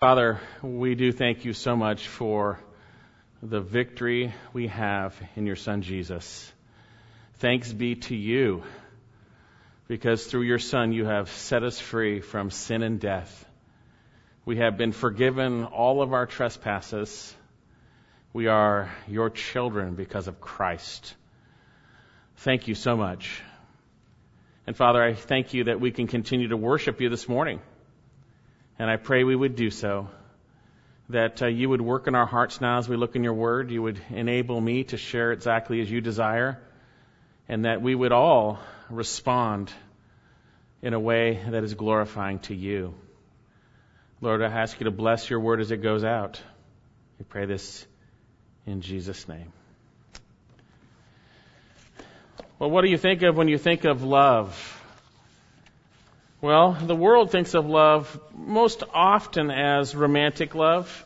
Father, we do thank you so much for the victory we have in your Son Jesus. Thanks be to you, because through your Son you have set us free from sin and death. We have been forgiven all of our trespasses. We are your children because of Christ. Thank you so much. And Father, I thank you that we can continue to worship you this morning. And I pray we would do so. That uh, you would work in our hearts now as we look in your word. You would enable me to share exactly as you desire. And that we would all respond in a way that is glorifying to you. Lord, I ask you to bless your word as it goes out. We pray this in Jesus' name. Well, what do you think of when you think of love? Well, the world thinks of love most often as romantic love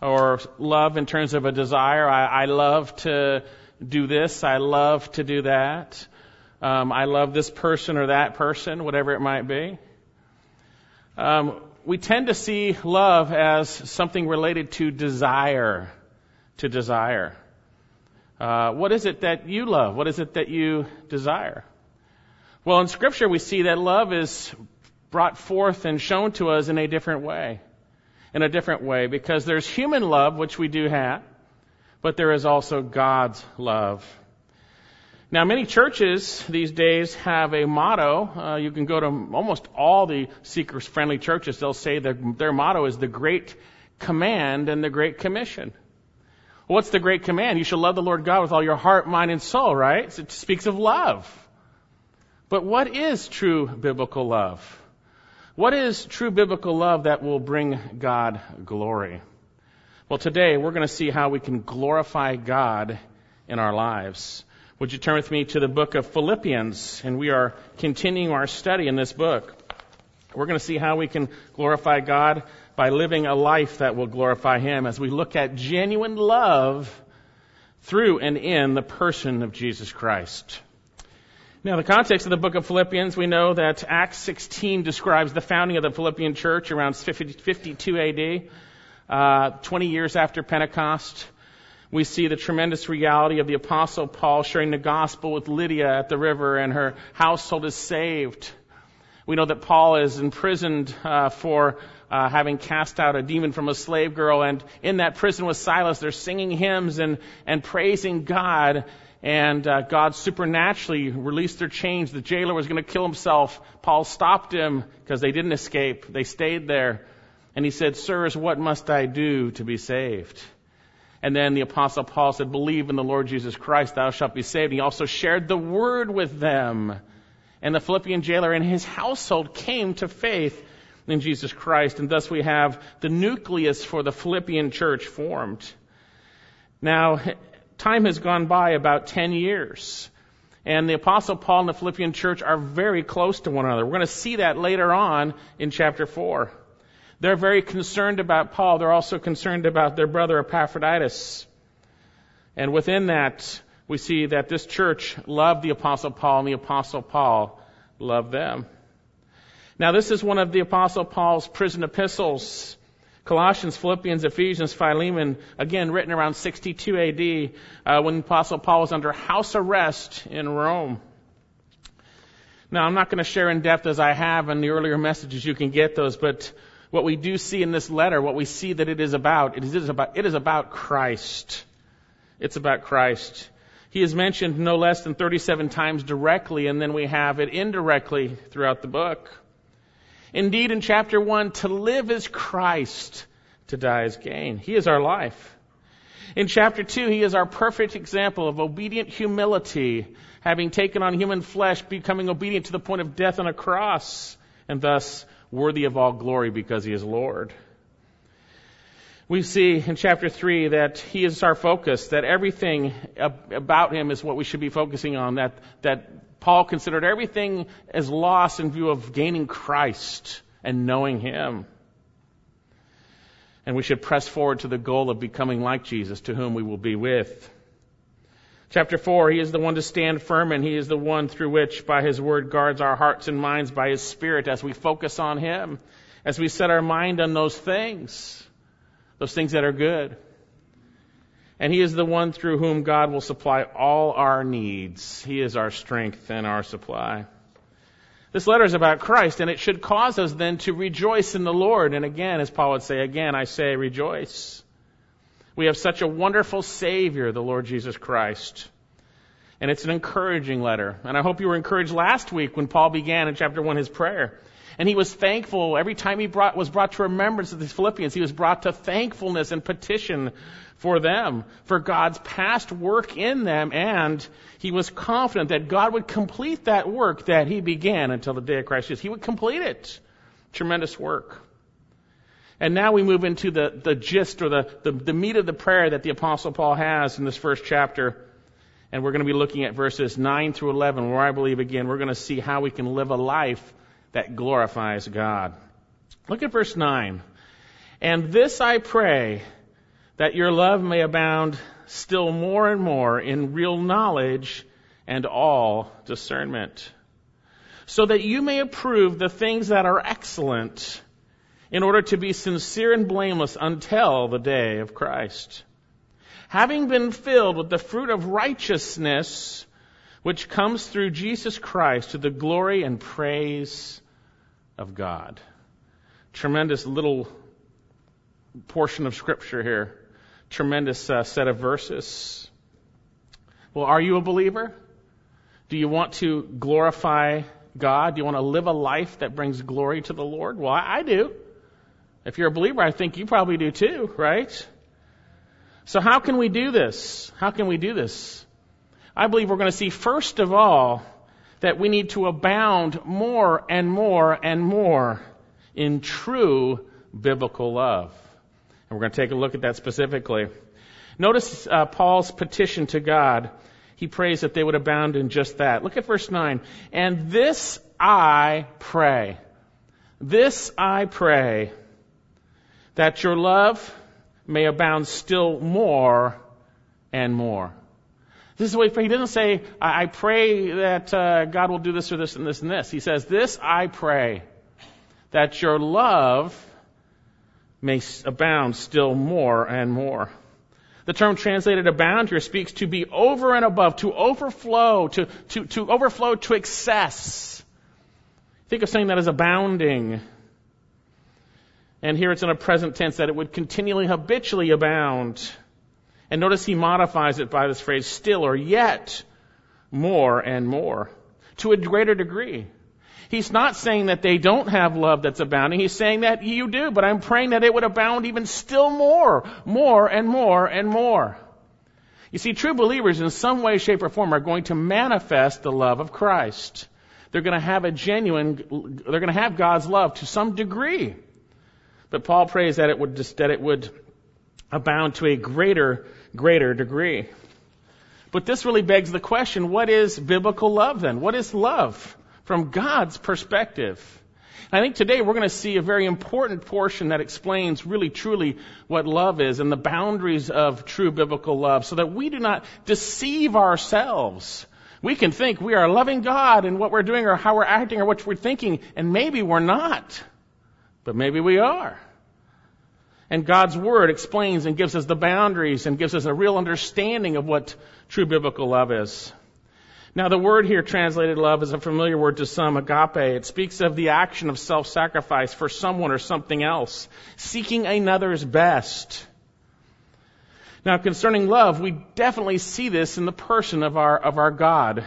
or love in terms of a desire. I, I love to do this. I love to do that. Um, I love this person or that person, whatever it might be. Um, we tend to see love as something related to desire. To desire. Uh, what is it that you love? What is it that you desire? Well, in Scripture, we see that love is brought forth and shown to us in a different way. In a different way, because there's human love, which we do have, but there is also God's love. Now, many churches these days have a motto. Uh, you can go to almost all the seekers friendly churches. They'll say that their motto is the Great Command and the Great Commission. What's the Great Command? You shall love the Lord God with all your heart, mind, and soul, right? It speaks of love. But what is true biblical love? What is true biblical love that will bring God glory? Well, today we're going to see how we can glorify God in our lives. Would you turn with me to the book of Philippians? And we are continuing our study in this book. We're going to see how we can glorify God by living a life that will glorify Him as we look at genuine love through and in the person of Jesus Christ. Now, the context of the book of Philippians, we know that Acts 16 describes the founding of the Philippian church around 52 AD, uh, 20 years after Pentecost. We see the tremendous reality of the apostle Paul sharing the gospel with Lydia at the river and her household is saved. We know that Paul is imprisoned uh, for uh, having cast out a demon from a slave girl, and in that prison with Silas, they're singing hymns and and praising God and uh, God supernaturally released their chains. The jailer was going to kill himself. Paul stopped him because they didn't escape. They stayed there. And he said, Sirs, what must I do to be saved? And then the apostle Paul said, Believe in the Lord Jesus Christ, thou shalt be saved. And he also shared the word with them. And the Philippian jailer and his household came to faith in Jesus Christ. And thus we have the nucleus for the Philippian church formed. Now, time has gone by about 10 years. And the Apostle Paul and the Philippian church are very close to one another. We're going to see that later on in chapter 4. They're very concerned about Paul. They're also concerned about their brother Epaphroditus. And within that, we see that this church loved the Apostle Paul and the Apostle Paul loved them. Now, this is one of the Apostle Paul's prison epistles. Colossians, Philippians, Ephesians, Philemon, again written around 62 AD, uh, when Apostle Paul was under house arrest in Rome. Now, I'm not going to share in depth as I have in the earlier messages. You can get those, but what we do see in this letter, what we see that it is about, it is about, it is about Christ. It's about Christ. He is mentioned no less than 37 times directly, and then we have it indirectly throughout the book. Indeed, in chapter 1, to live is Christ, to die is gain. He is our life. In chapter 2, he is our perfect example of obedient humility, having taken on human flesh, becoming obedient to the point of death on a cross, and thus worthy of all glory because he is Lord. We see in chapter 3 that he is our focus, that everything about him is what we should be focusing on, that, that Paul considered everything as loss in view of gaining Christ and knowing Him. And we should press forward to the goal of becoming like Jesus, to whom we will be with. Chapter 4, He is the one to stand firm, and He is the one through which, by His word, guards our hearts and minds by His Spirit as we focus on Him. as we set our mind on those things, those things that are good. And He is the one through whom God will supply all our needs. He is our strength and our supply. This letter is about Christ, and it should cause us then to rejoice in the Lord. And again, as Paul would say, again, I say rejoice. We have such a wonderful Savior, the Lord Jesus Christ. And it's an encouraging letter. And I hope you were encouraged last week when Paul began in chapter 1 his prayer. And he was thankful every time he brought, was brought to remembrance of these Philippians. He was brought to thankfulness and petition for them, for God's past work in them, and he was confident that God would complete that work that he began until the day of Christ Jesus. He would complete it. Tremendous work. And now we move into the, the gist or the, the, the meat of the prayer that the Apostle Paul has in this first chapter. And we're going to be looking at verses 9 through 11, where I believe, again, we're going to see how we can live a life that glorifies God. Look at verse 9. And this I pray, that your love may abound still more and more in real knowledge and all discernment, so that you may approve the things that are excellent, in order to be sincere and blameless until the day of Christ. Having been filled with the fruit of righteousness, which comes through Jesus Christ to the glory and praise of God. Tremendous little portion of scripture here. Tremendous uh, set of verses. Well, are you a believer? Do you want to glorify God? Do you want to live a life that brings glory to the Lord? Well, I, I do. If you're a believer, I think you probably do too, right? So how can we do this? How can we do this? I believe we're going to see first of all that we need to abound more and more and more in true biblical love. And we're going to take a look at that specifically. Notice uh, Paul's petition to God. He prays that they would abound in just that. Look at verse 9. And this I pray. This I pray that your love may abound still more and more. This is what he doesn't say, I, I pray that uh, God will do this or this and this and this. He says, This I pray, that your love may abound still more and more. The term translated abound here speaks to be over and above, to overflow, to, to, to overflow to excess. Think of saying that as abounding. And here it's in a present tense that it would continually, habitually abound. And notice he modifies it by this phrase, still or yet more and more, to a greater degree. He's not saying that they don't have love that's abounding. He's saying that you do, but I'm praying that it would abound even still more, more and more and more. You see, true believers in some way, shape, or form are going to manifest the love of Christ. They're going to have a genuine, they're going to have God's love to some degree. But Paul prays that it would, that it would abound to a greater greater degree. But this really begs the question, what is biblical love then? What is love from God's perspective? I think today we're going to see a very important portion that explains really truly what love is and the boundaries of true biblical love so that we do not deceive ourselves. We can think we are loving God and what we're doing or how we're acting or what we're thinking, and maybe we're not. But maybe we are. And God's Word explains and gives us the boundaries and gives us a real understanding of what true biblical love is. Now, the word here translated love is a familiar word to some, agape. It speaks of the action of self-sacrifice for someone or something else, seeking another's best. Now, concerning love, we definitely see this in the person of our of our God.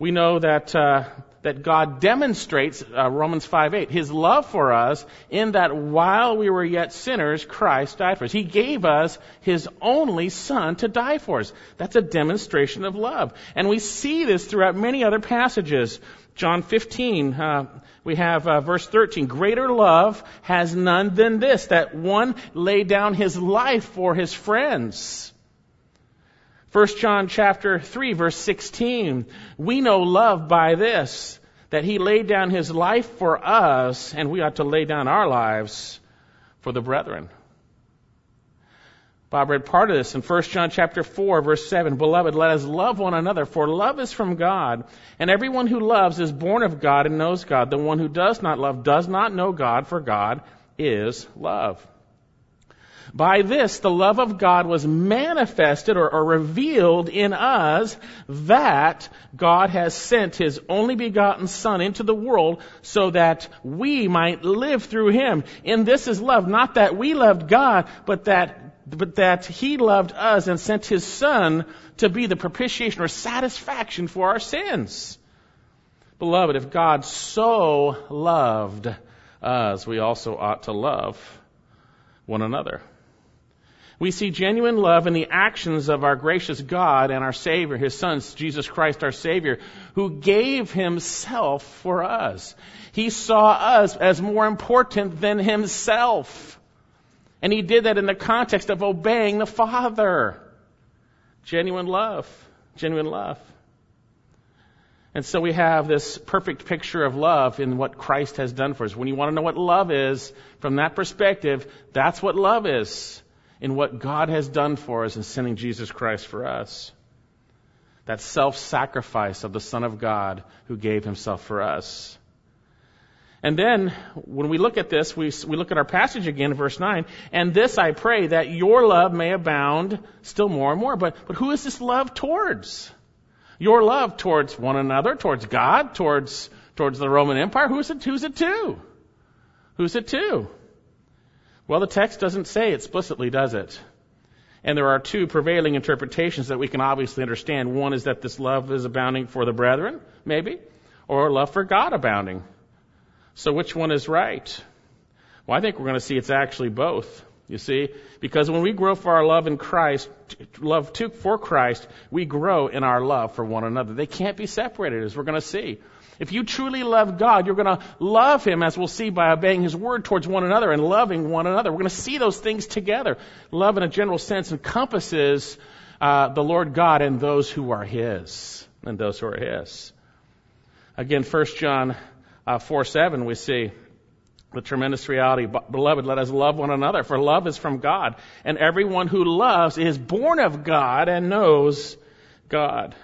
We know that uh, that God demonstrates, uh, Romans 5 8, his love for us in that while we were yet sinners, Christ died for us. He gave us his only son to die for us. That's a demonstration of love. And we see this throughout many other passages. John 15, uh, we have uh, verse 13. Greater love has none than this, that one lay down his life for his friends. 1 John chapter 3 verse 16. We know love by this, that he laid down his life for us, and we ought to lay down our lives for the brethren. Bob read part of this in 1 John chapter 4 verse 7. Beloved, let us love one another, for love is from God. And everyone who loves is born of God and knows God. The one who does not love does not know God, for God is love. By this, the love of God was manifested or, or, revealed in us that God has sent His only begotten Son into the world so that we might live through Him. In this is love, not that we loved God, but that but that he loved us and sent his son to be the propitiation or satisfaction for our sins. Beloved, if God so loved us, we also ought to love one another. We see genuine love in the actions of our gracious God and our Savior, His Son, Jesus Christ our Savior, who gave Himself for us. He saw us as more important than Himself. And he did that in the context of obeying the Father. Genuine love. Genuine love. And so we have this perfect picture of love in what Christ has done for us. When you want to know what love is, from that perspective, that's what love is in what God has done for us in sending Jesus Christ for us. That self-sacrifice of the Son of God who gave himself for us. And then, when we look at this, we, we look at our passage again, verse 9, and this I pray that your love may abound still more and more. But, but who is this love towards? Your love towards one another, towards God, towards, towards the Roman Empire. Who's it, who's it to? Who's it to? Well, the text doesn't say explicitly, does it? And there are two prevailing interpretations that we can obviously understand. One is that this love is abounding for the brethren, maybe, or love for God abounding. So which one is right? Well, I think we're going to see it's actually both. You see, because when we grow for our love in Christ, love to, for Christ, we grow in our love for one another. They can't be separated, as we're going to see. If you truly love God, you're going to love Him, as we'll see by obeying His word towards one another and loving one another. We're going to see those things together. Love, in a general sense, encompasses uh, the Lord God and those who are His, and those who are His. Again, 1 John uh, 4 7, we see the tremendous reality. Beloved, let us love one another, for love is from God. And everyone who loves is born of God and knows God.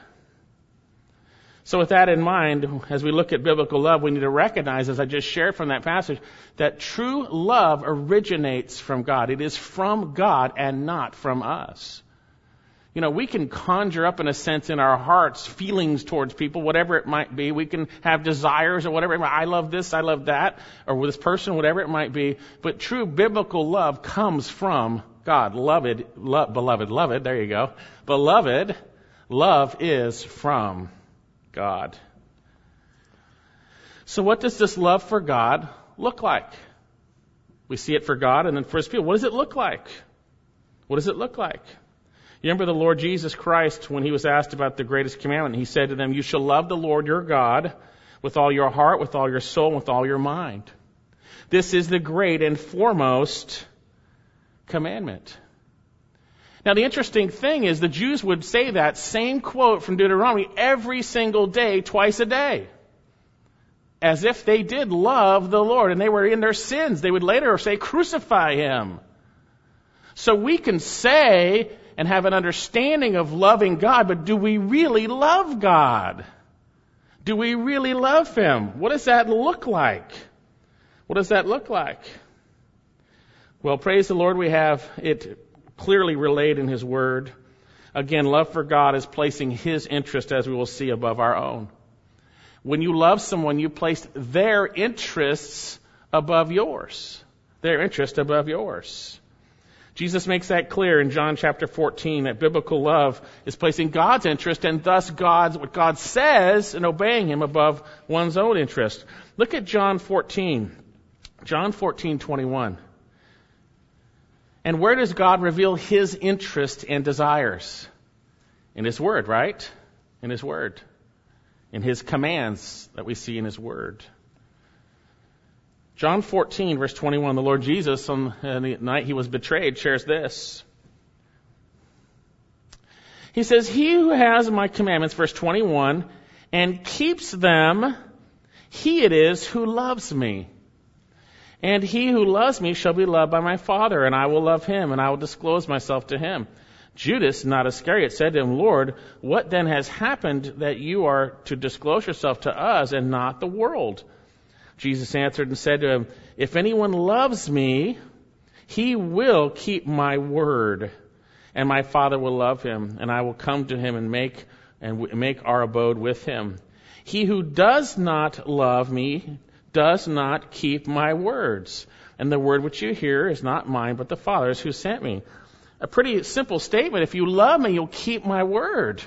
So with that in mind, as we look at biblical love, we need to recognize, as I just shared from that passage, that true love originates from God. It is from God and not from us. You know, we can conjure up in a sense in our hearts feelings towards people, whatever it might be. We can have desires or whatever. I love this, I love that, or this person, whatever it might be. But true biblical love comes from God. Beloved, lo- beloved, beloved, there you go. Beloved, love is from God. So what does this love for God look like? We see it for God and then for His people. What does it look like? What does it look like? You remember the Lord Jesus Christ when he was asked about the greatest commandment? He said to them, You shall love the Lord your God with all your heart, with all your soul, with all your mind. This is the great and foremost commandment. Now the interesting thing is the Jews would say that same quote from Deuteronomy every single day, twice a day. As if they did love the Lord and they were in their sins. They would later say, crucify him. So we can say and have an understanding of loving God, but do we really love God? Do we really love Him? What does that look like? What does that look like? Well, praise the Lord, we have it clearly relayed in His Word. Again, love for God is placing His interest, as we will see, above our own. When you love someone, you place their interests above yours. Their interest above yours. Jesus makes that clear in John chapter 14 that biblical love is placing God's interest and thus God's, what God says and obeying Him above one's own interest. Look at John 14. John 14, 21. And where does God reveal His interest and desires? In His Word, right? In His Word. In His commands that we see in His Word. John 14, verse 21, the Lord Jesus, on the night he was betrayed, shares this. He says, He who has my commandments, verse 21, and keeps them, he it is who loves me. And he who loves me shall be loved by my Father, and I will love him, and I will disclose myself to him. Judas, not Iscariot, said to him, Lord, what then has happened that you are to disclose yourself to us and not the world? Jesus answered and said to him, If anyone loves me, he will keep my word, and my Father will love him, and I will come to him and make and make our abode with him. He who does not love me does not keep my words. And the word which you hear is not mine, but the Father's who sent me. A pretty simple statement. If you love me, you'll keep my word.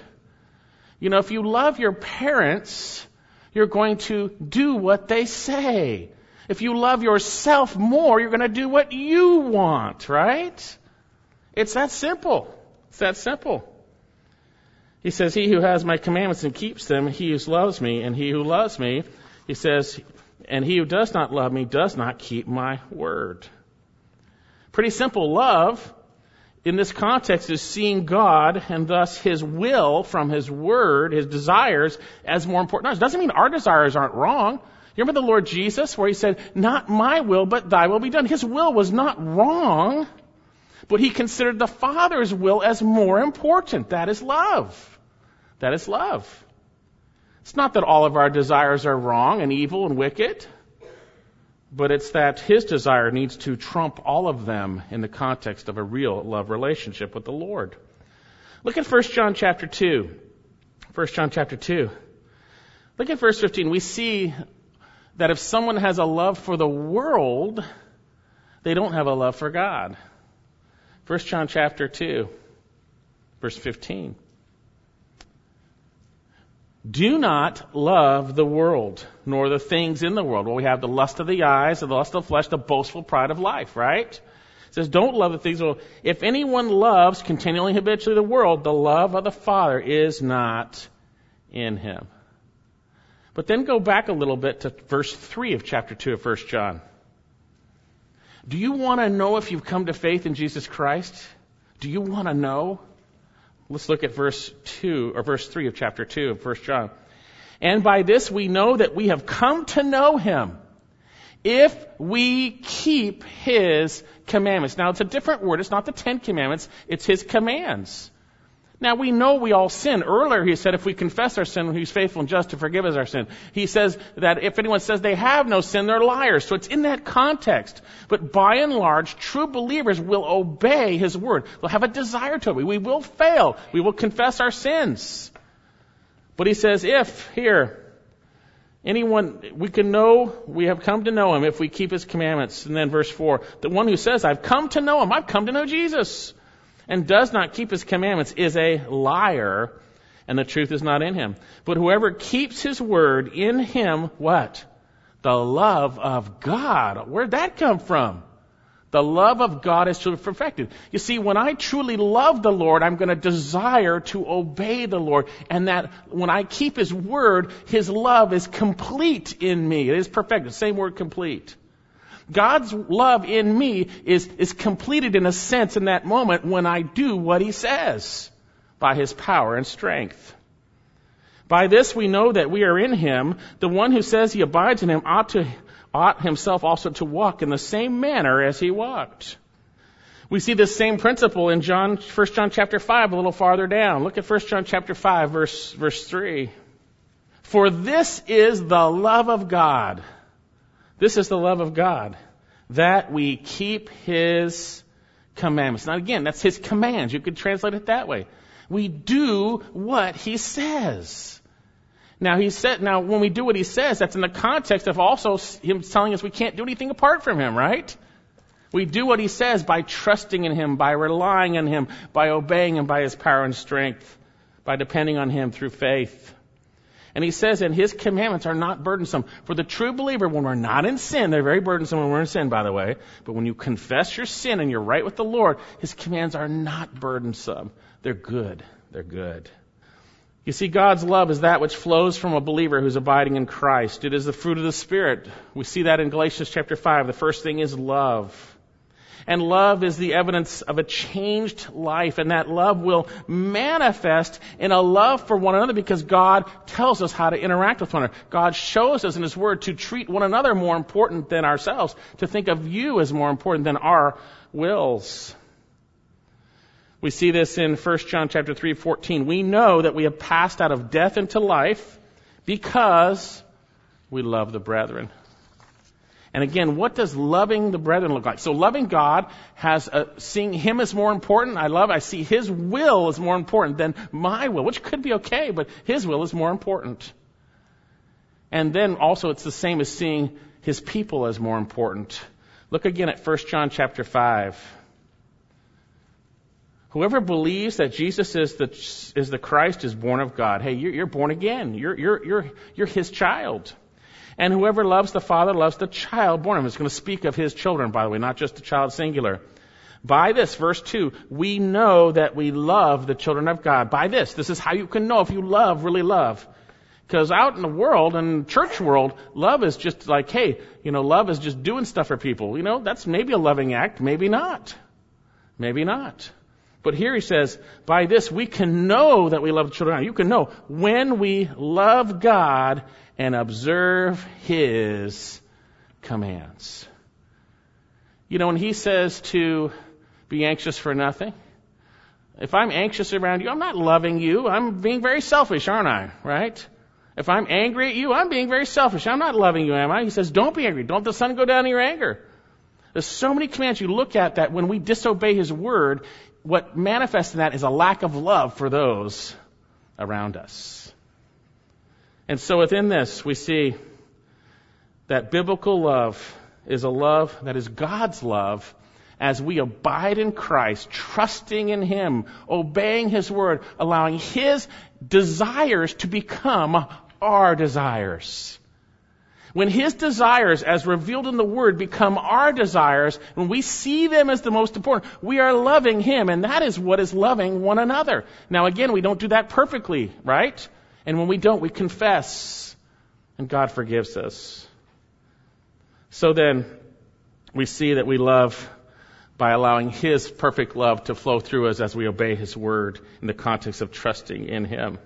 You know, if you love your parents, you're going to do what they say. If you love yourself more, you're going to do what you want, right? It's that simple. It's that simple. He says, He who has my commandments and keeps them, he who loves me, and he who loves me, he says, and he who does not love me does not keep my word. Pretty simple. Love, in this context, is seeing God and thus his will from his word, his desires, as more important. It doesn't mean our desires aren't wrong. You remember the Lord Jesus where he said, Not my will, but thy will be done. His will was not wrong, but he considered the Father's will as more important. That is love. That is love. It's not that all of our desires are wrong and evil and wicked, but it's that his desire needs to trump all of them in the context of a real love relationship with the Lord. Look at 1 John chapter 2. 1 John chapter 2. Look at verse 15. We see that if someone has a love for the world, they don't have a love for God. 1 John chapter 2, verse 15. Do not love the world, nor the things in the world. Well, we have the lust of the eyes, the lust of the flesh, the boastful pride of life, right? It says, don't love the things of the world. If anyone loves continually habitually the world, the love of the Father is not in him. But then go back a little bit to verse 3 of chapter 2 of 1 John. Do you want to know if you've come to faith in Jesus Christ? Do you want to know? Let's look at verse 2 or verse 3 of chapter 2 of 1 John. And by this we know that we have come to know him if we keep his commandments. Now it's a different word. It's not the Ten Commandments. It's his commands. Now we know we all sin. Earlier he said if we confess our sin, he's faithful and just to forgive us our sin. He says that if anyone says they have no sin, they're liars. So it's in that context. But by and large, true believers will obey his word. They'll have a desire to obey. We will fail. We will confess our sins. But he says if, here, anyone, we can know, we have come to know him if we keep his commandments. And then verse 4, the one who says, I've come to know him, I've come to know Jesus and does not keep his commandments is a liar, and the truth is not in him. But whoever keeps his word in him, what? The love of God. Where'd that come from? The love of God is truly perfected. You see, when I truly love the Lord, I'm going to desire to obey the Lord. And that when I keep His word, His love is complete in me. It is perfected. Same word, complete. God's love in me is, is completed in a sense in that moment when I do what He says by His power and strength. By this we know that we are in Him. The one who says he abides in Him ought to, ought himself also to walk in the same manner as He walked. We see this same principle in John, 1 John chapter 5 a little farther down. Look at 1 John chapter 5 verse, verse 3. For this is the love of God this is the love of God, that we keep His commandments. Now again, that's His commands. You could translate it that way. We do what He says. Now he said, now when we do what He says, that's in the context of also Him telling us we can't do anything apart from Him, right? We do what He says by trusting in Him, by relying on Him, by obeying Him by His power and strength, by depending on Him through faith. And he says, and his commandments are not burdensome. For the true believer, when we're not in sin, they're very burdensome when we're in sin, by the way. But when you confess your sin and you're right with the Lord, his commands are not burdensome. They're good. They're good. You see, God's love is that which flows from a believer who's abiding in Christ. It is the fruit of the Spirit. We see that in Galatians chapter 5. The first thing is love. And love is the evidence of a changed life, and that love will manifest in a love for one another because God tells us how to interact with one another. God shows us in His Word to treat one another more important than ourselves, to think of you as more important than our wills. We see this in 1 John chapter 3, 14. We know that we have passed out of death into life because we love the brethren. And again, what does loving the brethren look like? So loving God has a, seeing Him as more important. I love, I see His will as more important than my will, which could be okay, but His will is more important. And then also it's the same as seeing His people as more important. Look again at 1 John chapter 5. Whoever believes that Jesus is the, is the Christ is born of God. Hey, you're, you're born again. You're, you're, you're, you're His child. And whoever loves the Father loves the child born him. It's going to speak of his children, by the way, not just the child singular. By this, verse 2, we know that we love the children of God. By this, this is how you can know if you love, really love. Because out in the world, and church world, love is just like, hey, you know, love is just doing stuff for people. You know, that's maybe a loving act, maybe not. Maybe not. But here he says, by this we can know that we love the children. You can know when we love God and observe his commands. You know, when he says to be anxious for nothing, if I'm anxious around you, I'm not loving you. I'm being very selfish, aren't I? Right? If I'm angry at you, I'm being very selfish. I'm not loving you, am I? He says, don't be angry. Don't the sun go down in your anger. There's so many commands you look at that when we disobey his word, what manifests in that is a lack of love for those around us. And so within this, we see that biblical love is a love that is God's love as we abide in Christ, trusting in Him, obeying His word, allowing His desires to become our desires. When His desires, as revealed in the Word, become our desires, when we see them as the most important, we are loving Him, and that is what is loving one another. Now again, we don't do that perfectly, right? And when we don't, we confess. And God forgives us. So then, we see that we love by allowing His perfect love to flow through us as we obey His word in the context of trusting in Him.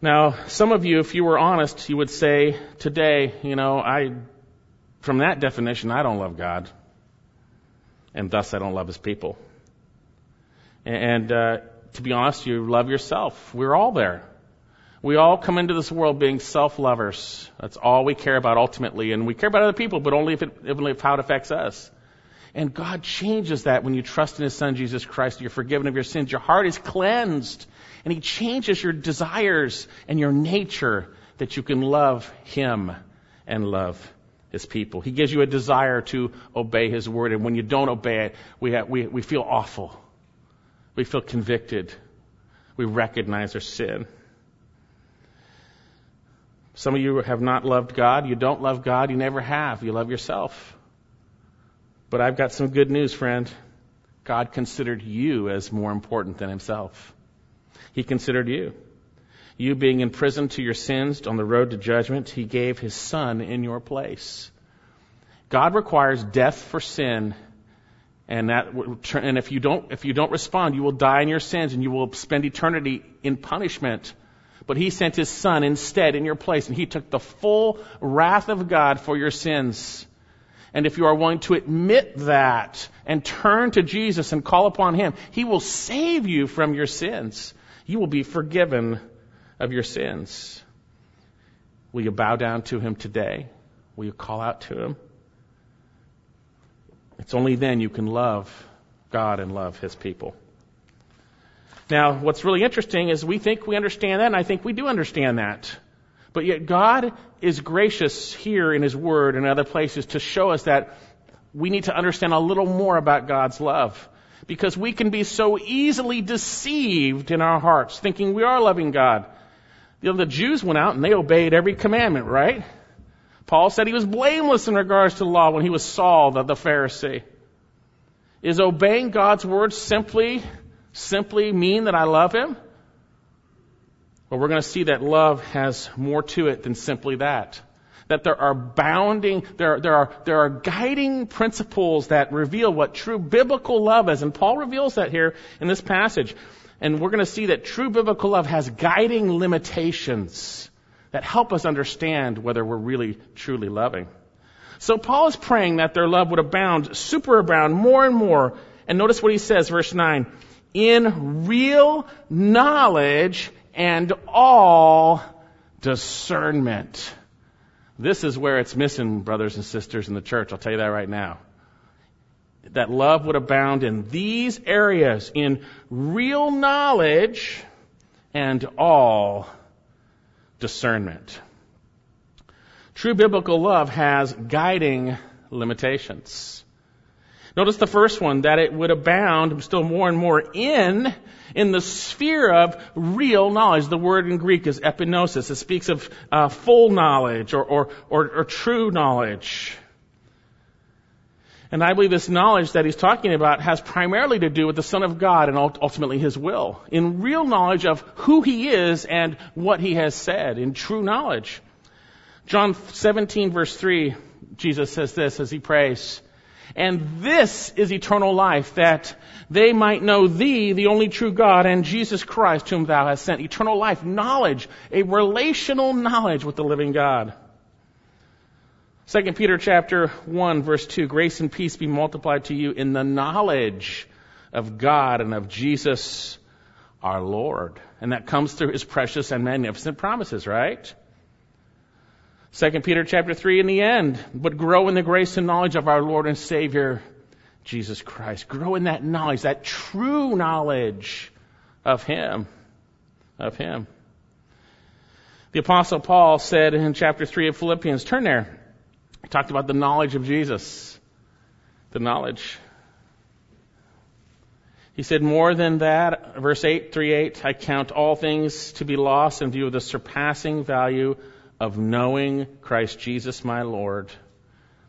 Now, some of you, if you were honest, you would say today, you know, I, from that definition, I don't love God. And thus I don't love His people. And, uh, to be honest, you love yourself. We're all there. We all come into this world being self-lovers. That's all we care about ultimately. And we care about other people, but only if, it, only if how it affects us. And God changes that when you trust in His Son, Jesus Christ. You're forgiven of your sins. Your heart is cleansed. And He changes your desires and your nature that you can love Him and love His people. He gives you a desire to obey His word. And when you don't obey it, we, have, we, we feel awful. We feel convicted. We recognize our sin. Some of you have not loved God. You don't love God. You never have. You love yourself. But I've got some good news, friend. God considered you as more important than himself. He considered you. You being in prison to your sins on the road to judgment, he gave his son in your place. God requires death for sin and that, and if you don't, if you don't respond, you will die in your sins and you will spend eternity in punishment. But he sent his son instead in your place and he took the full wrath of God for your sins. And if you are willing to admit that and turn to Jesus and call upon him, he will save you from your sins. You will be forgiven of your sins. Will you bow down to him today? Will you call out to him? It's only then you can love God and love His people. Now, what's really interesting is we think we understand that, and I think we do understand that. But yet God is gracious here in His Word and other places to show us that we need to understand a little more about God's love. Because we can be so easily deceived in our hearts, thinking we are loving God. You know, the Jews went out and they obeyed every commandment, right? Paul said he was blameless in regards to the law when he was Saul, the, the Pharisee. Is obeying God's word simply, simply mean that I love him? Well, we're going to see that love has more to it than simply that. that there are bounding, there, there are, there are guiding principles that reveal what true biblical love is. And Paul reveals that here in this passage. And we're going to see that true biblical love has guiding limitations that help us understand whether we're really truly loving. So Paul is praying that their love would abound, superabound more and more. And notice what he says, verse 9. In real knowledge and all discernment. This is where it's missing, brothers and sisters in the church. I'll tell you that right now. That love would abound in these areas, in real knowledge and all discernment. True biblical love has guiding limitations. Notice the first one, that it would abound still more and more in, in the sphere of real knowledge. The word in Greek is epignosis. It speaks of uh, full knowledge or, or, or, or true knowledge. And I believe this knowledge that he's talking about has primarily to do with the Son of God and ultimately His will. In real knowledge of who He is and what He has said, in true knowledge. John 17 verse 3, Jesus says this as He prays. And this is eternal life, that they might know Thee, the only true God, and Jesus Christ, whom Thou hast sent. Eternal life, knowledge, a relational knowledge with the living God. 2 Peter chapter 1 verse 2, grace and peace be multiplied to you in the knowledge of God and of Jesus our Lord. And that comes through his precious and magnificent promises, right? 2 Peter chapter 3 in the end, but grow in the grace and knowledge of our Lord and Savior, Jesus Christ. Grow in that knowledge, that true knowledge of Him, of Him. The apostle Paul said in chapter 3 of Philippians, turn there, he talked about the knowledge of Jesus. The knowledge. He said, more than that, verse 8, 3 8, I count all things to be lost in view of the surpassing value of knowing Christ Jesus my Lord.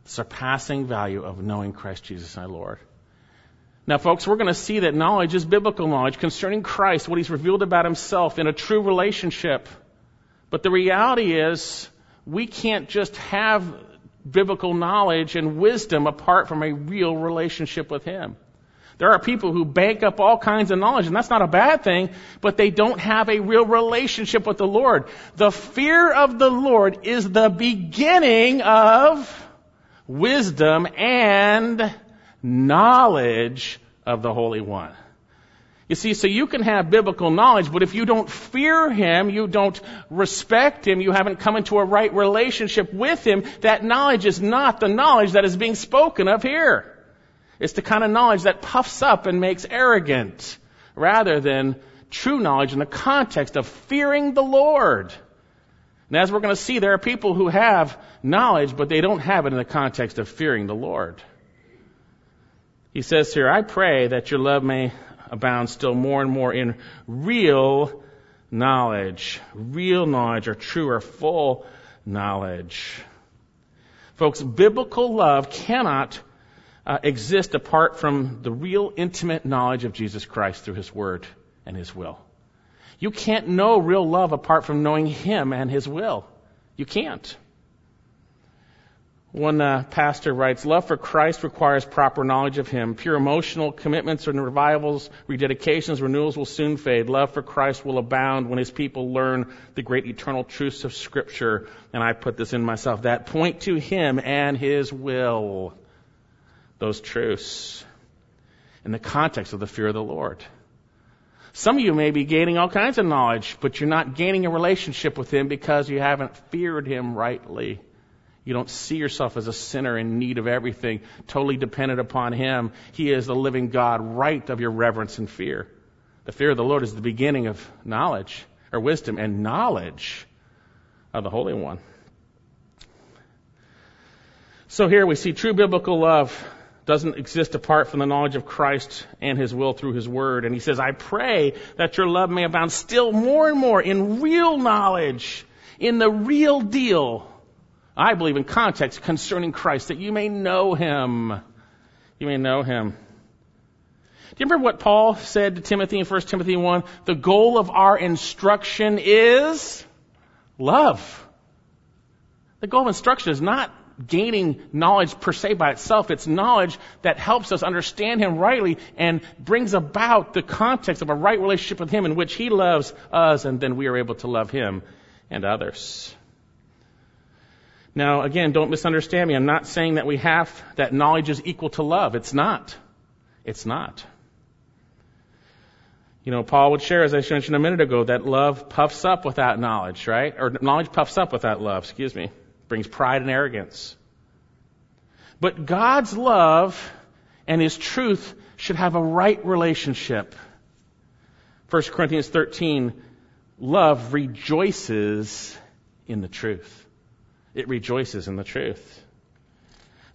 Surpassing value of knowing Christ Jesus my Lord. Now, folks, we're going to see that knowledge is biblical knowledge concerning Christ, what He's revealed about Himself in a true relationship. But the reality is, we can't just have biblical knowledge and wisdom apart from a real relationship with Him. There are people who bank up all kinds of knowledge, and that's not a bad thing, but they don't have a real relationship with the Lord. The fear of the Lord is the beginning of wisdom and knowledge of the Holy One. You see, so you can have biblical knowledge, but if you don't fear Him, you don't respect Him, you haven't come into a right relationship with Him, that knowledge is not the knowledge that is being spoken of here. It's the kind of knowledge that puffs up and makes arrogant, rather than true knowledge in the context of fearing the Lord. And as we're going to see, there are people who have knowledge, but they don't have it in the context of fearing the Lord. He says here, I pray that your love may abound still more and more in real knowledge. Real knowledge or true or full knowledge. Folks, biblical love cannot uh, exist apart from the real intimate knowledge of Jesus Christ through His Word and His will. You can't know real love apart from knowing Him and His will. You can't. One uh, pastor writes, Love for Christ requires proper knowledge of Him. Pure emotional commitments and revivals, rededications, renewals will soon fade. Love for Christ will abound when His people learn the great eternal truths of Scripture. And I put this in myself, that point to Him and His will. Those truths. In the context of the fear of the Lord. Some of you may be gaining all kinds of knowledge, but you're not gaining a relationship with Him because you haven't feared Him rightly. You don't see yourself as a sinner in need of everything, totally dependent upon Him. He is the living God, right of your reverence and fear. The fear of the Lord is the beginning of knowledge, or wisdom, and knowledge of the Holy One. So here we see true biblical love doesn't exist apart from the knowledge of Christ and His will through His Word. And He says, I pray that your love may abound still more and more in real knowledge, in the real deal I believe in context concerning Christ, that you may know him. You may know him. Do you remember what Paul said to Timothy in 1 Timothy 1? The goal of our instruction is love. The goal of instruction is not gaining knowledge per se by itself. It's knowledge that helps us understand Him rightly and brings about the context of a right relationship with Him in which He loves us and then we are able to love Him and others. Now, again, don't misunderstand me. I'm not saying that we have, that knowledge is equal to love. It's not. It's not. You know, Paul would share, as I mentioned a minute ago, that love puffs up without knowledge, right? Or knowledge puffs up without love, excuse me. Brings pride and arrogance. But God's love and His truth should have a right relationship. 1 Corinthians 13, love rejoices in the truth. It rejoices in the truth.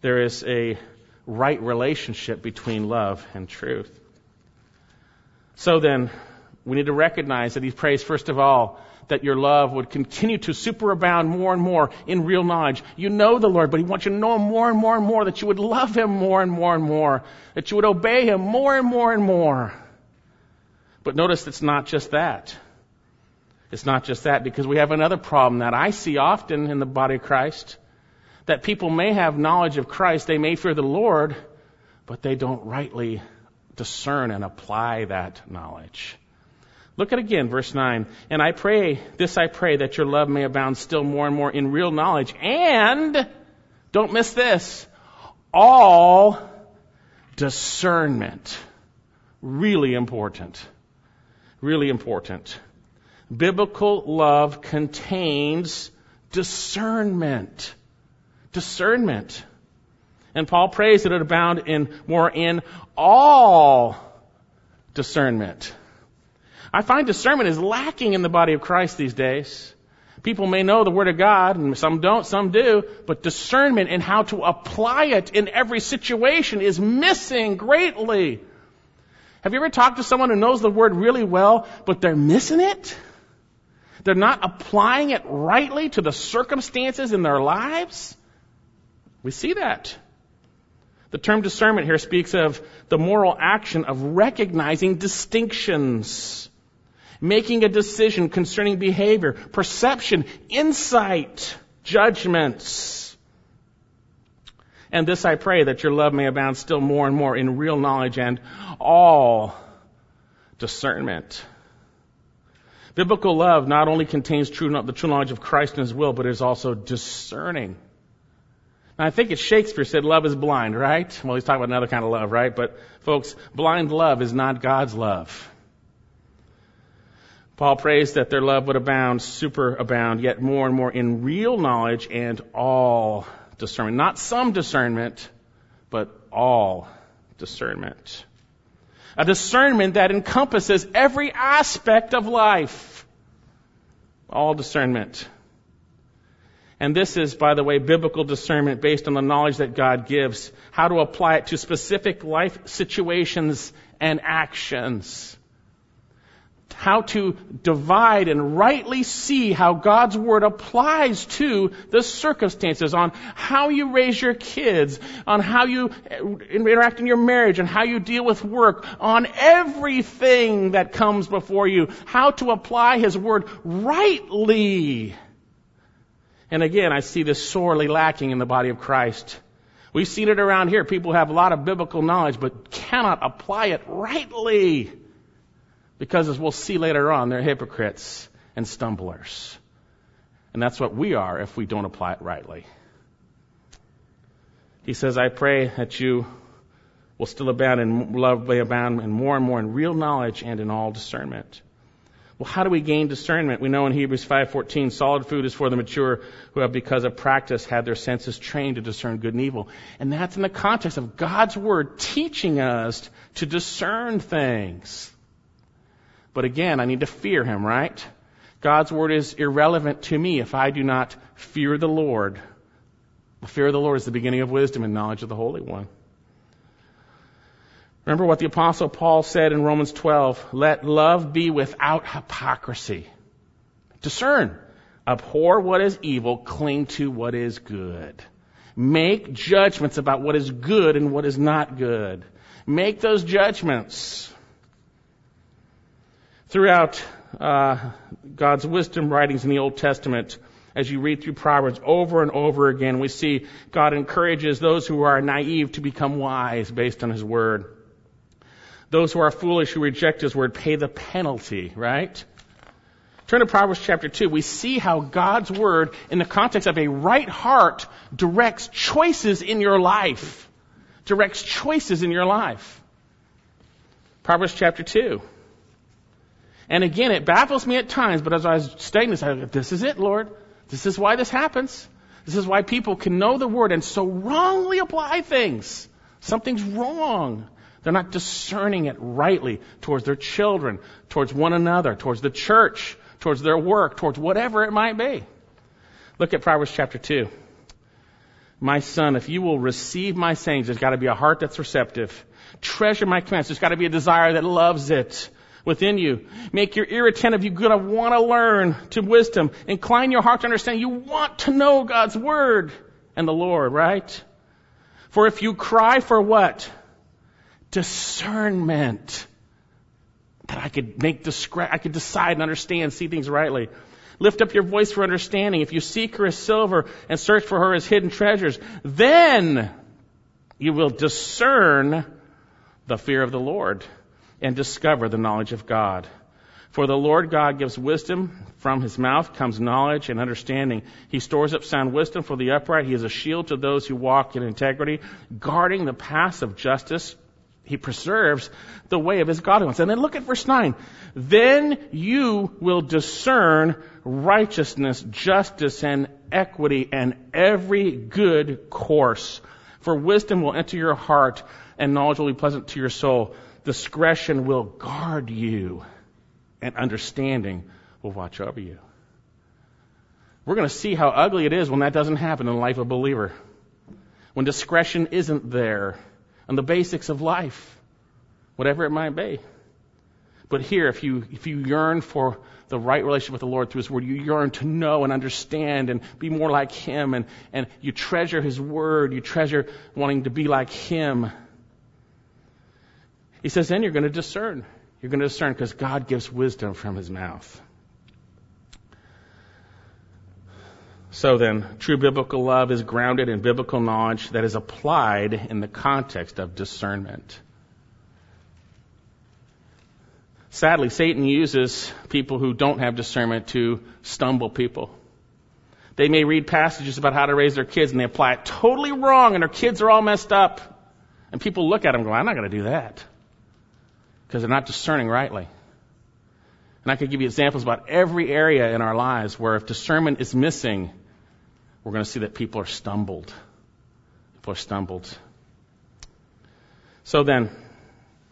There is a right relationship between love and truth. So then, we need to recognize that he prays, first of all, that your love would continue to superabound more and more in real knowledge. You know the Lord, but He wants you to know Him more and more and more, that you would love Him more and more and more, that you would obey Him more and more and more. But notice it's not just that. It's not just that, because we have another problem that I see often in the body of Christ. That people may have knowledge of Christ, they may fear the Lord, but they don't rightly discern and apply that knowledge. Look at again, verse 9. And I pray, this I pray, that your love may abound still more and more in real knowledge. And, don't miss this, all discernment. Really important. Really important. Biblical love contains discernment. Discernment. And Paul prays that it abound in more in all discernment. I find discernment is lacking in the body of Christ these days. People may know the Word of God, and some don't, some do, but discernment and how to apply it in every situation is missing greatly. Have you ever talked to someone who knows the Word really well, but they're missing it? They're not applying it rightly to the circumstances in their lives. We see that. The term discernment here speaks of the moral action of recognizing distinctions, making a decision concerning behavior, perception, insight, judgments. And this I pray that your love may abound still more and more in real knowledge and all discernment. Biblical love not only contains true, the true knowledge of Christ and His will, but is also discerning. Now, I think it's Shakespeare said love is blind, right? Well, he's talking about another kind of love, right? But folks, blind love is not God's love. Paul prays that their love would abound, superabound, yet more and more in real knowledge and all discernment. Not some discernment, but all discernment. A discernment that encompasses every aspect of life. All discernment. And this is, by the way, biblical discernment based on the knowledge that God gives, how to apply it to specific life situations and actions how to divide and rightly see how God's Word applies to the circumstances, on how you raise your kids, on how you eh, interact in your marriage, and how you deal with work, on everything that comes before you, how to apply His Word rightly. And again, I see this sorely lacking in the body of Christ. We've seen it around here. People have a lot of biblical knowledge, but cannot apply it rightly. Because as we'll see later on, they're hypocrites and stumblers. And that's what we are if we don't apply it rightly. He says, I pray that you will still abound in love, may abound in more and more in real knowledge and in all discernment. Well, how do we gain discernment? We know in Hebrews 5:14, solid food is for the mature who have because of practice had their senses trained to discern good and evil. And that's in the context of God's word teaching us to discern things. But again, I need to fear him, right? God's word is irrelevant to me if I do not fear the Lord. The fear of the Lord is the beginning of wisdom and knowledge of the Holy One. Remember what the apostle Paul said in Romans 12, let love be without hypocrisy. Discern. Abhor what is evil, cling to what is good. Make judgments about what is good and what is not good. Make those judgments. Throughout uh, God's wisdom writings in the Old Testament, as you read through Proverbs over and over again. We see God encourages those who are naive to become wise based on His Word. Those who are foolish who reject His Word pay the penalty, right? Turn to Proverbs chapter 2. We see how God's Word, in the context of a right heart, directs choices in your life. Directs choices in your life. Proverbs chapter 2. And again, it baffles me at times, but as I was studying this, I go, this is it, Lord. This is why this happens. This is why people can know the Word and so wrongly apply things. Something's wrong. They're not discerning it rightly towards their children, towards one another, towards the church, towards their work, towards whatever it might be. Look at Proverbs chapter 2. My son, if you will receive my sayings, there's got to be a heart that's receptive. Treasure my commands. There's got to be a desire that loves it within you. Make your ear attentive. You're going to want to learn to wisdom. Incline your heart to understand. You want to know God's word and the Lord, right? For if you cry for what? Discernment that I could make discre- I could decide and understand, see things rightly. Lift up your voice for understanding. If you seek her as silver and search for her as hidden treasures, then you will discern the fear of the Lord and discover the knowledge of God. For the Lord God gives wisdom. From his mouth comes knowledge and understanding. He stores up sound wisdom for the upright. He is a shield to those who walk in integrity, guarding the paths of justice he preserves the way of his godliness. And then look at verse 9. Then you will discern righteousness, justice, and equity, and every good course. For wisdom will enter your heart, and knowledge will be pleasant to your soul. Discretion will guard you, and understanding will watch over you. We're going to see how ugly it is when that doesn't happen in the life of a believer. When discretion isn't there on the basics of life, whatever it might be. But here, if you, if you yearn for the right relationship with the Lord through His Word, you yearn to know and understand and be more like Him, and, and you treasure His Word, you treasure wanting to be like Him. He says, then you're going to discern. You're going to discern because God gives wisdom from His mouth. So then, true biblical love is grounded in biblical knowledge that is applied in the context of discernment. Sadly, Satan uses people who don't have discernment to stumble people. They may read passages about how to raise their kids and they apply it totally wrong and their kids are all messed up. And people look at them and go, I'm not going to do that. Because they're not discerning rightly. And I could give you examples about every area in our lives where if discernment is missing, we're going to see that people are stumbled. People are stumbled. So then,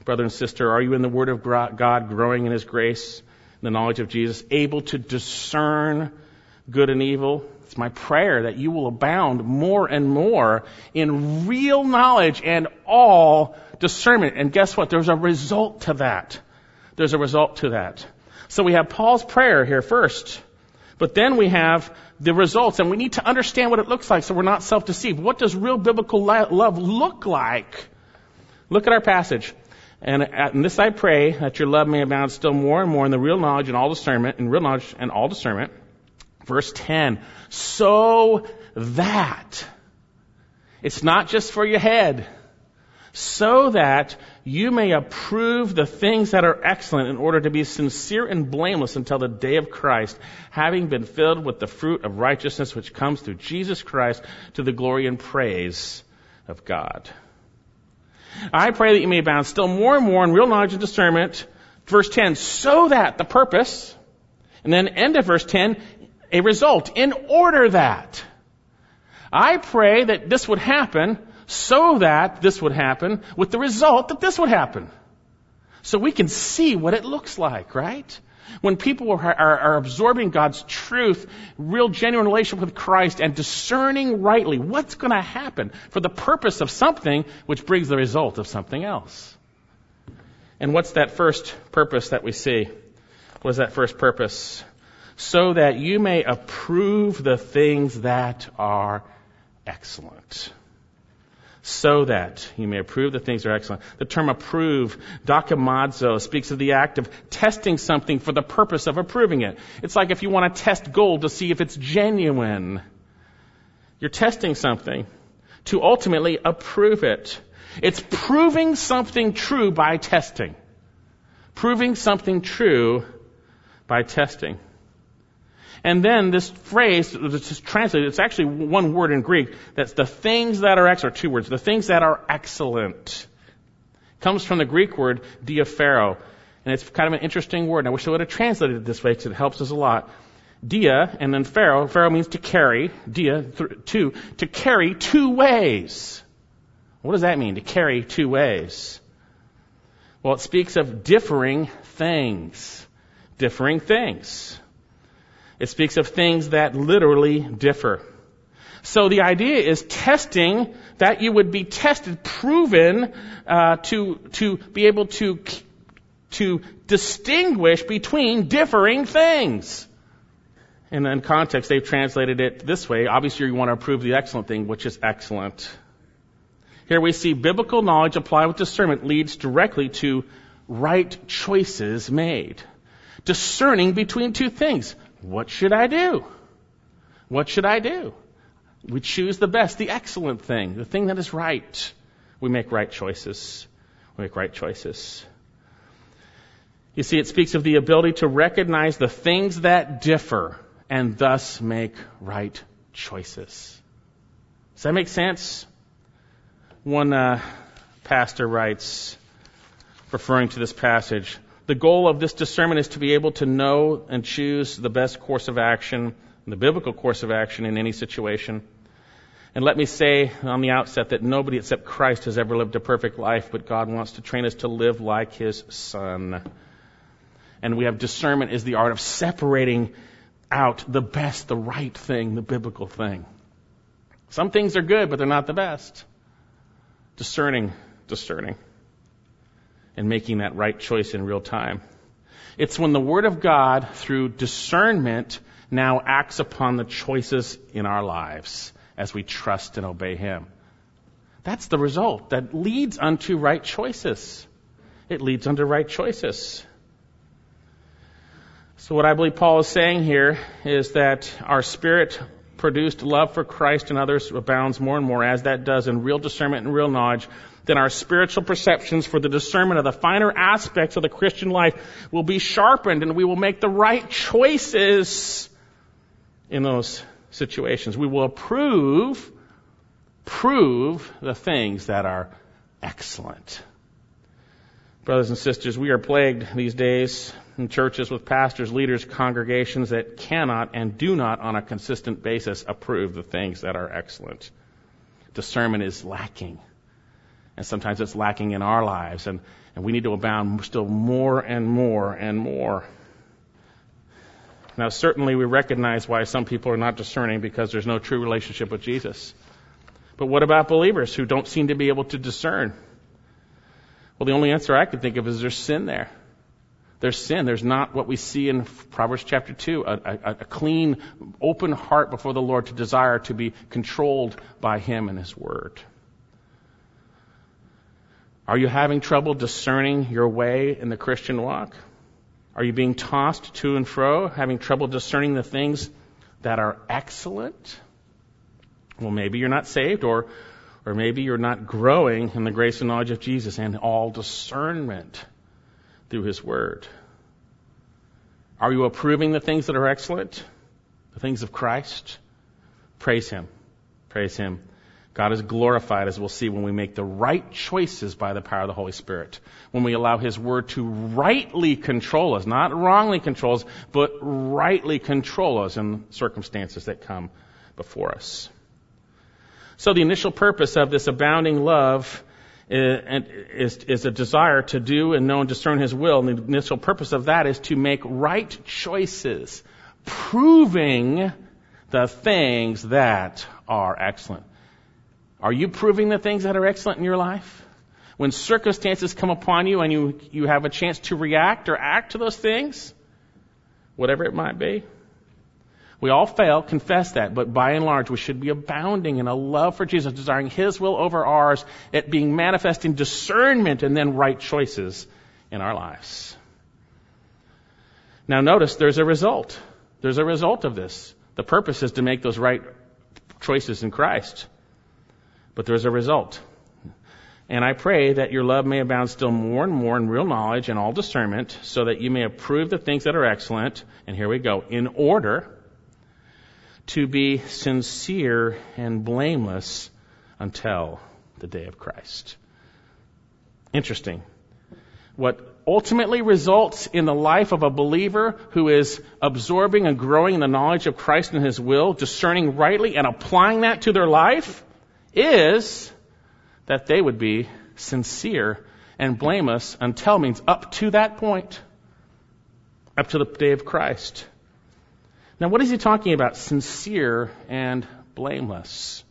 brother and sister, are you in the Word of God, growing in His grace, the knowledge of Jesus, able to discern good and evil? It's my prayer that you will abound more and more in real knowledge and all discernment. And guess what? There's a result to that. There's a result to that. So we have Paul's prayer here first. But then we have the results, and we need to understand what it looks like so we're not self-deceived. What does real biblical love look like? Look at our passage. And, uh, and this I pray that your love may abound still more and more in the real knowledge and all discernment, in real knowledge and all discernment. Verse 10. So that it's not just for your head so that you may approve the things that are excellent in order to be sincere and blameless until the day of Christ, having been filled with the fruit of righteousness which comes through Jesus Christ to the glory and praise of God. I pray that you may abound still more and more in real knowledge and discernment. Verse 10, so that the purpose, and then end of verse 10, a result, in order that. I pray that this would happen so that this would happen with the result that this would happen. So we can see what it looks like, right? When people are, are, are, absorbing God's truth, real genuine relationship with Christ, and discerning rightly what's going to happen for the purpose of something which brings the result of something else. And what's that first purpose that we see? What is that first purpose? So that you may approve the things that are excellent so that you may approve the things that are excellent. The term approve, dokimazo, speaks of the act of testing something for the purpose of approving it. It's like if you want to test gold to see if it's genuine. You're testing something to ultimately approve it. It's proving something true by testing. Proving something true by testing. And then this phrase, this is translated, it's actually one word in Greek, that's the things that are excellent, two words, the things that are excellent. Comes from the Greek word diaphero. And it's kind of an interesting word. And I wish I would have translated it this way because it helps us a lot. Dia, and then phero. Phero means to carry. Dia, th- two. To carry two ways. What does that mean, to carry two ways? Well, it speaks of differing things. Differing things. It speaks of things that literally differ. So the idea is testing that you would be tested, proven uh, to to be able to to distinguish between differing things. And in context, they've translated it this way. Obviously, you want to approve the excellent thing, which is excellent. Here we see biblical knowledge applied with discernment leads directly to right choices made. Discerning between two things. What should I do? What should I do? We choose the best, the excellent thing, the thing that is right. We make right choices. We make right choices. You see, it speaks of the ability to recognize the things that differ and thus make right choices. Does that make sense? One uh, pastor writes, referring to this passage, the goal of this discernment is to be able to know and choose the best course of action, the biblical course of action in any situation. And let me say on the outset that nobody except Christ has ever lived a perfect life, but God wants to train us to live like His Son. And we have discernment is the art of separating out the best, the right thing, the biblical thing. Some things are good, but they're not the best. Discerning, discerning and making that right choice in real time. It's when the Word of God, through discernment, now acts upon the choices in our lives as we trust and obey Him. That's the result that leads unto right choices. It leads unto right choices. So what I believe Paul is saying here is that our spirit produced love for Christ and others abounds more and more as that does in real discernment and real knowledge then our spiritual perceptions for the discernment of the finer aspects of the Christian life will be sharpened and we will make the right choices in those situations. We will approve, prove the things that are excellent. Brothers and sisters, we are plagued these days in churches with pastors, leaders, congregations that cannot and do not on a consistent basis approve the things that are excellent. Discernment is lacking. And sometimes it's lacking in our lives, and, and we need to abound still more and more and more. Now, certainly we recognize why some people are not discerning because there's no true relationship with Jesus. But what about believers who don't seem to be able to discern? Well, the only answer I can think of is there's sin there. There's sin. There's not what we see in Proverbs chapter 2, a, a, a clean, open heart before the Lord to desire to be controlled by Him and His Word. Are you having trouble discerning your way in the Christian walk? Are you being tossed to and fro, having trouble discerning the things that are excellent? Well, maybe you're not saved, or, or maybe you're not growing in the grace and knowledge of Jesus and all discernment through His Word. Are you approving the things that are excellent? The things of Christ? Praise Him. Praise Him. God is glorified, as we'll see, when we make the right choices by the power of the Holy Spirit. When we allow His Word to rightly control us, not wrongly control us, but rightly control us in circumstances that come before us. So the initial purpose of this abounding love eh, is, is, a desire to do and know and discern His will. And the initial purpose of that is to make right choices, proving the things that are excellent. Are you proving the things that are excellent in your life? When circumstances come upon you and you, you have a chance to react or act to those things, whatever it might be, We all fail, confess that, but by and large, we should be abounding in a love for Jesus, desiring His will over ours, it being manifest in discernment and then right choices in our lives. Now notice there's a result. There's a result of this. The purpose is to make those right choices in Christ. But there's a result. And I pray that your love may abound still more and more in real knowledge and all discernment, so that you may approve the things that are excellent. And here we go. In order to be sincere and blameless until the day of Christ. Interesting. What ultimately results in the life of a believer who is absorbing and growing in the knowledge of Christ and His will, discerning rightly and applying that to their life, is that they would be sincere and blameless until means up to that point, up to the day of Christ. Now, what is he talking about? Sincere and blameless.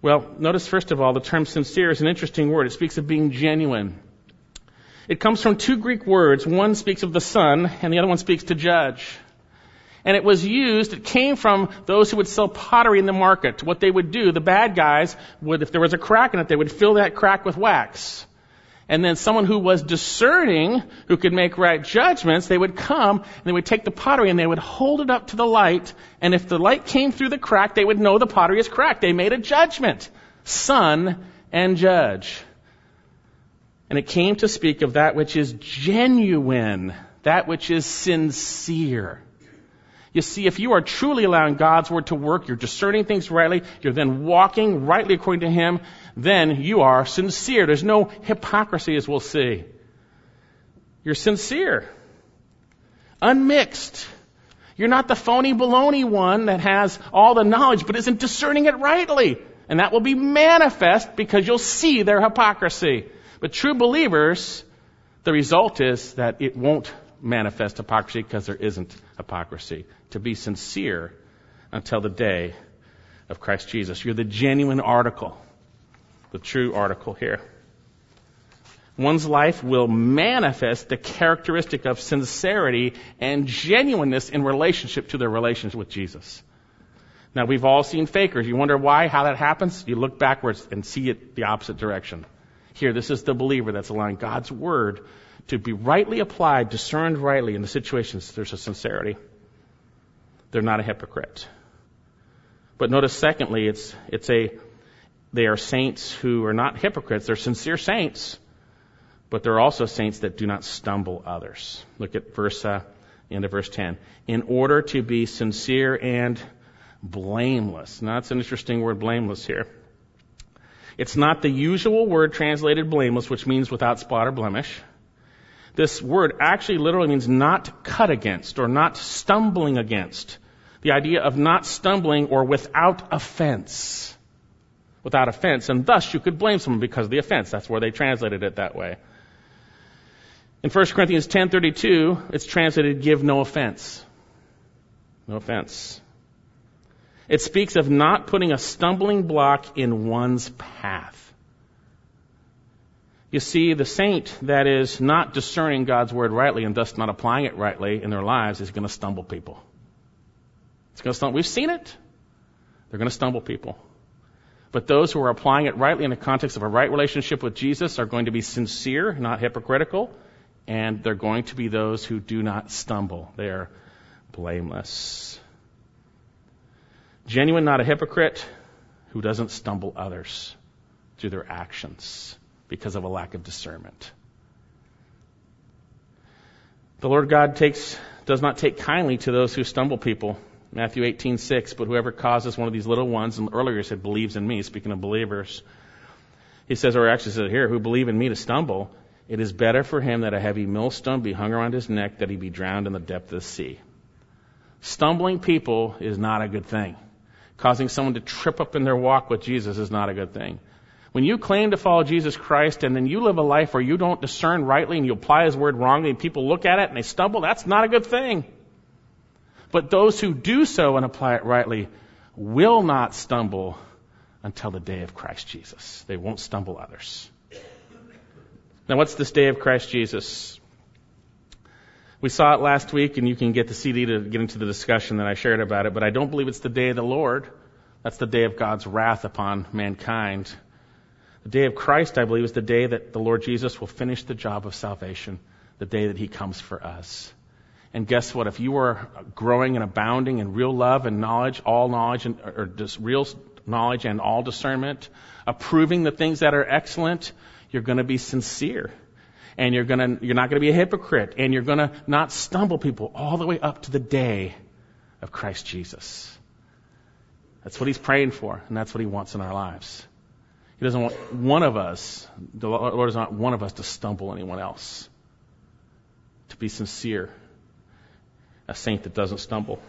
Well, notice first of all, the term sincere is an interesting word. It speaks of being genuine. It comes from two Greek words. One speaks of the sun, and the other one speaks to judge and it was used, it came from those who would sell pottery in the market. What they would do, the bad guys would, if there was a crack in it, they would fill that crack with wax. And then someone who was discerning, who could make right judgments, they would come and they would take the pottery and they would hold it up to the light. And if the light came through the crack, they would know the pottery is cracked. They made a judgment. Sun and judge. And it came to speak of that which is genuine, that which is sincere. You see, if you are truly allowing God's word to work, you're discerning things rightly, you're then walking rightly according to Him, then you are sincere. There's no hypocrisy, as we'll see. You're sincere. Unmixed. You're not the phony baloney one that has all the knowledge but isn't discerning it rightly. And that will be manifest because you'll see their hypocrisy. But true believers, the result is that it won't manifest hypocrisy because there isn't hypocrisy. To be sincere until the day of Christ Jesus. You're the genuine article, the true article here. One's life will manifest the characteristic of sincerity and genuineness in relationship to their relationship with Jesus. Now, we've all seen fakers. You wonder why, how that happens? You look backwards and see it the opposite direction. Here, this is the believer that's allowing God's word to be rightly applied, discerned rightly in the situations, there's a sincerity. They're not a hypocrite. But notice, secondly, it's, it's a, they are saints who are not hypocrites. They're sincere saints, but they're also saints that do not stumble others. Look at verse, uh, end of verse 10. In order to be sincere and blameless. Now, that's an interesting word, blameless here. It's not the usual word translated blameless, which means without spot or blemish. This word actually literally means not cut against or not stumbling against. The idea of not stumbling or without offense. Without offense. And thus you could blame someone because of the offense. That's where they translated it that way. In 1 Corinthians 10:32, it's translated give no offense. No offense. It speaks of not putting a stumbling block in one's path. You see, the saint that is not discerning God's word rightly and thus not applying it rightly in their lives is going to stumble people. It's going to stumble. We've seen it. They're going to stumble people. But those who are applying it rightly in the context of a right relationship with Jesus are going to be sincere, not hypocritical, and they're going to be those who do not stumble. They are blameless. Genuine, not a hypocrite, who doesn't stumble others through their actions because of a lack of discernment. The Lord God takes, does not take kindly to those who stumble people. Matthew 18:6, but whoever causes one of these little ones, and earlier said believes in me, speaking of believers. He says, or actually says here, who believe in me to stumble, it is better for him that a heavy millstone be hung around his neck, that he be drowned in the depth of the sea. Stumbling people is not a good thing. Causing someone to trip up in their walk with Jesus is not a good thing. When you claim to follow Jesus Christ and then you live a life where you don't discern rightly and you apply His word wrongly and people look at it and they stumble, that's not a good thing. But those who do so and apply it rightly will not stumble until the day of Christ Jesus. They won't stumble others. Now, what's this day of Christ Jesus? We saw it last week, and you can get the CD to get into the discussion that I shared about it, but I don't believe it's the day of the Lord. That's the day of God's wrath upon mankind. The day of Christ, I believe, is the day that the Lord Jesus will finish the job of salvation, the day that He comes for us. And guess what? If you are growing and abounding in real love and knowledge, all knowledge, and, or just real knowledge and all discernment, approving the things that are excellent, you're going to be sincere and you're gonna, you're not gonna be a hypocrite, and you're gonna not stumble people all the way up to the day of Christ Jesus. That's what he's praying for, and that's what he wants in our lives. He doesn't want one of us, the Lord doesn't want one of us to stumble anyone else. To be sincere. A saint that doesn't stumble.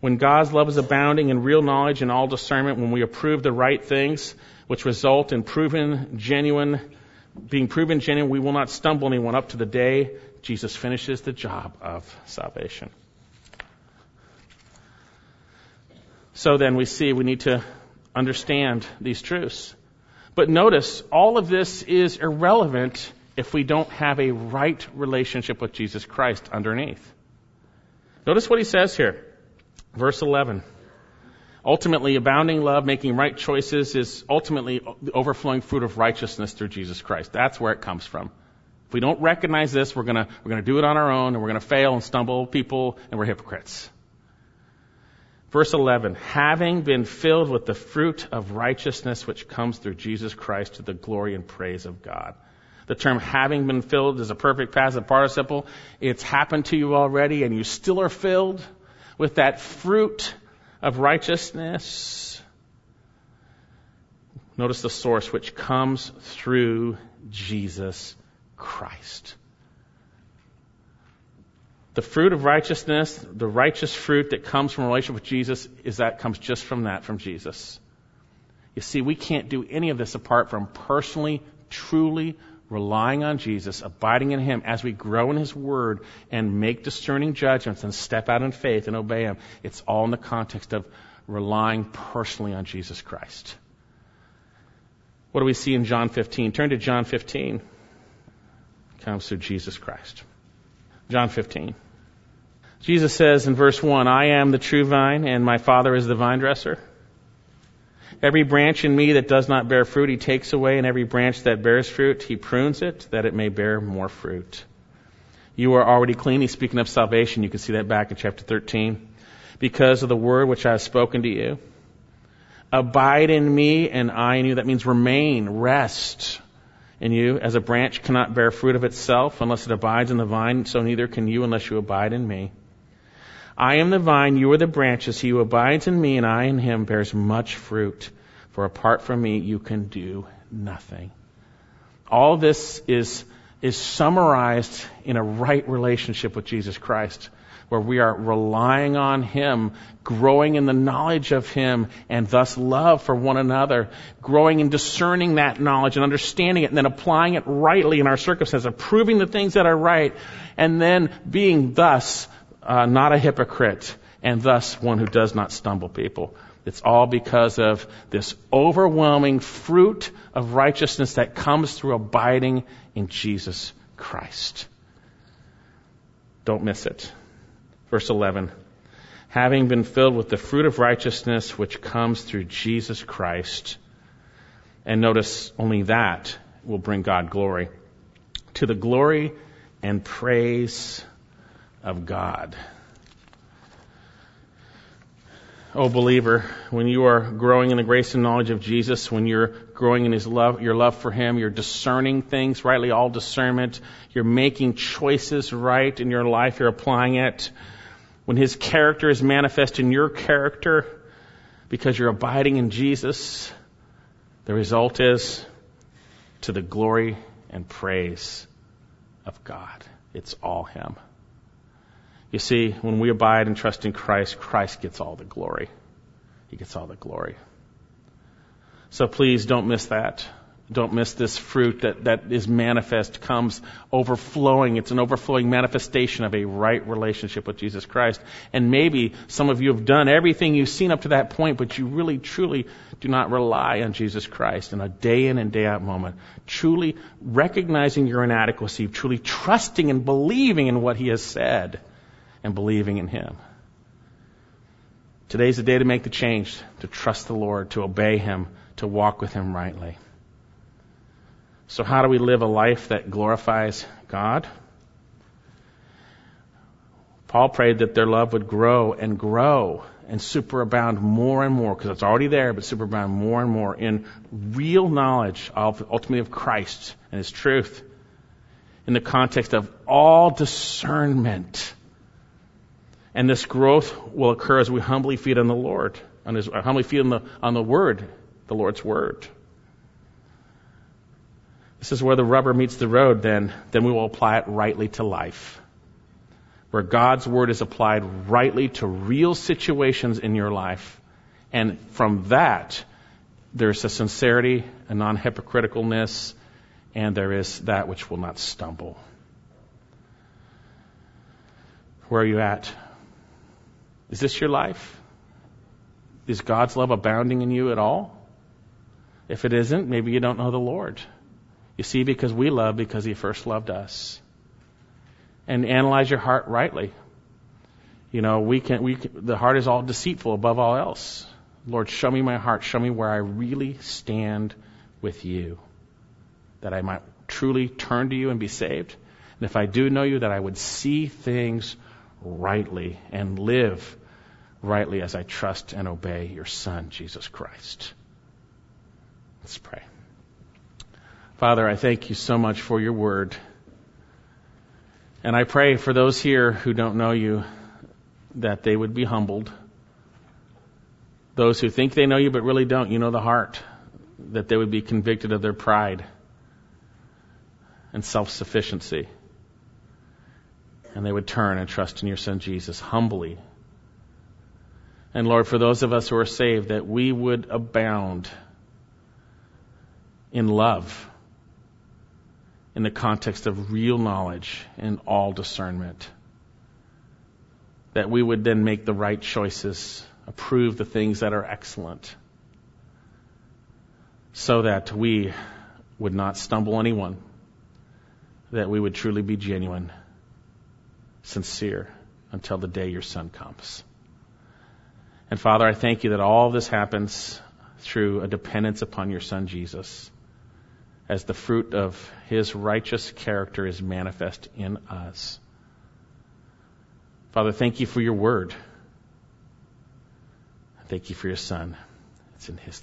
When God's love is abounding in real knowledge and all discernment, when we approve the right things, which result in proven, genuine, being proven genuine, we will not stumble anyone up to the day Jesus finishes the job of salvation. So then we see we need to understand these truths. But notice, all of this is irrelevant if we don't have a right relationship with Jesus Christ underneath. Notice what he says here. Verse 11. Ultimately, abounding love, making right choices is ultimately the overflowing fruit of righteousness through Jesus Christ. That's where it comes from. If we don't recognize this, we're gonna, we're gonna do it on our own and we're gonna fail and stumble people and we're hypocrites. Verse 11, having been filled with the fruit of righteousness which comes through Jesus Christ to the glory and praise of God. The term having been filled is a perfect passive participle. It's happened to you already and you still are filled with that fruit of righteousness. Notice the source which comes through Jesus Christ. The fruit of righteousness, the righteous fruit that comes from a relationship with Jesus, is that comes just from that, from Jesus. You see, we can't do any of this apart from personally, truly relying on Jesus, abiding in Him as we grow in His Word and make discerning judgments and step out in faith and obey Him. It's all in the context of relying personally on Jesus Christ. What do we see in John 15? Turn to John 15. It comes through Jesus Christ. John 15. Jesus says in verse 1, I am the true vine, and my Father is the vine dresser. Every branch in me that does not bear fruit, he takes away, and every branch that bears fruit, he prunes it, that it may bear more fruit. You are already clean. He's speaking of salvation. You can see that back in chapter 13. Because of the word which I have spoken to you. Abide in me, and I in you. That means remain, rest in you. As a branch cannot bear fruit of itself unless it abides in the vine, so neither can you unless you abide in me. I am the vine, you are the branches. He who abides in me and I in him bears much fruit. For apart from me, you can do nothing. All this is, is summarized in a right relationship with Jesus Christ, where we are relying on Him, growing in the knowledge of Him, and thus love for one another, growing in discerning that knowledge and understanding it, and then applying it rightly in our circumstances, approving the things that are right, and then being thus uh, not a hypocrite, and thus one who does not stumble people. It's all because of this overwhelming fruit of righteousness that comes through abiding in Jesus Christ. Don't miss it. Verse 11. Having been filled with the fruit of righteousness which comes through Jesus Christ. And notice only that will bring God glory. To the glory and praise of God. Oh believer, when you are growing in the grace and knowledge of Jesus, when you're growing in his love, your love for him, you're discerning things rightly, all discernment, you're making choices right in your life, you're applying it. When his character is manifest in your character because you're abiding in Jesus, the result is to the glory and praise of God. It's all him. You see, when we abide and trust in Christ, Christ gets all the glory. He gets all the glory. So please don't miss that. Don't miss this fruit that, that is manifest, comes overflowing. It's an overflowing manifestation of a right relationship with Jesus Christ. And maybe some of you have done everything you've seen up to that point, but you really, truly do not rely on Jesus Christ in a day in and day out moment. Truly recognizing your inadequacy, truly trusting and believing in what He has said, and believing in Him. Today's the day to make the change, to trust the Lord, to obey Him, to walk with Him rightly. So, how do we live a life that glorifies God? Paul prayed that their love would grow and grow and superabound more and more, because it's already there, but superabound more and more in real knowledge of ultimately of Christ and His truth in the context of all discernment. And this growth will occur as we humbly feed on the Lord, on His, humbly feed on the, on the Word, the Lord's Word. This is where the rubber meets the road, then, then we will apply it rightly to life. Where God's word is applied rightly to real situations in your life. And from that, there's a sincerity, a non hypocriticalness, and there is that which will not stumble. Where are you at? Is this your life? Is God's love abounding in you at all? If it isn't, maybe you don't know the Lord. You see, because we love because He first loved us. And analyze your heart rightly. You know, we can, we can, the heart is all deceitful above all else. Lord, show me my heart. Show me where I really stand with you. That I might truly turn to you and be saved. And if I do know you, that I would see things rightly and live rightly as I trust and obey your Son, Jesus Christ. Let's pray. Father, I thank you so much for your word. And I pray for those here who don't know you that they would be humbled. Those who think they know you but really don't, you know the heart, that they would be convicted of their pride and self sufficiency. And they would turn and trust in your Son Jesus humbly. And Lord, for those of us who are saved, that we would abound in love in the context of real knowledge and all discernment. That we would then make the right choices, approve the things that are excellent, so that we would not stumble anyone, that we would truly be genuine, sincere, until the day your Son comes. And Father, I thank you that all this happens through a dependence upon your Son Jesus as the fruit of his righteous character is manifest in us. Father, thank you for your word. Thank you for your son. It's in his name.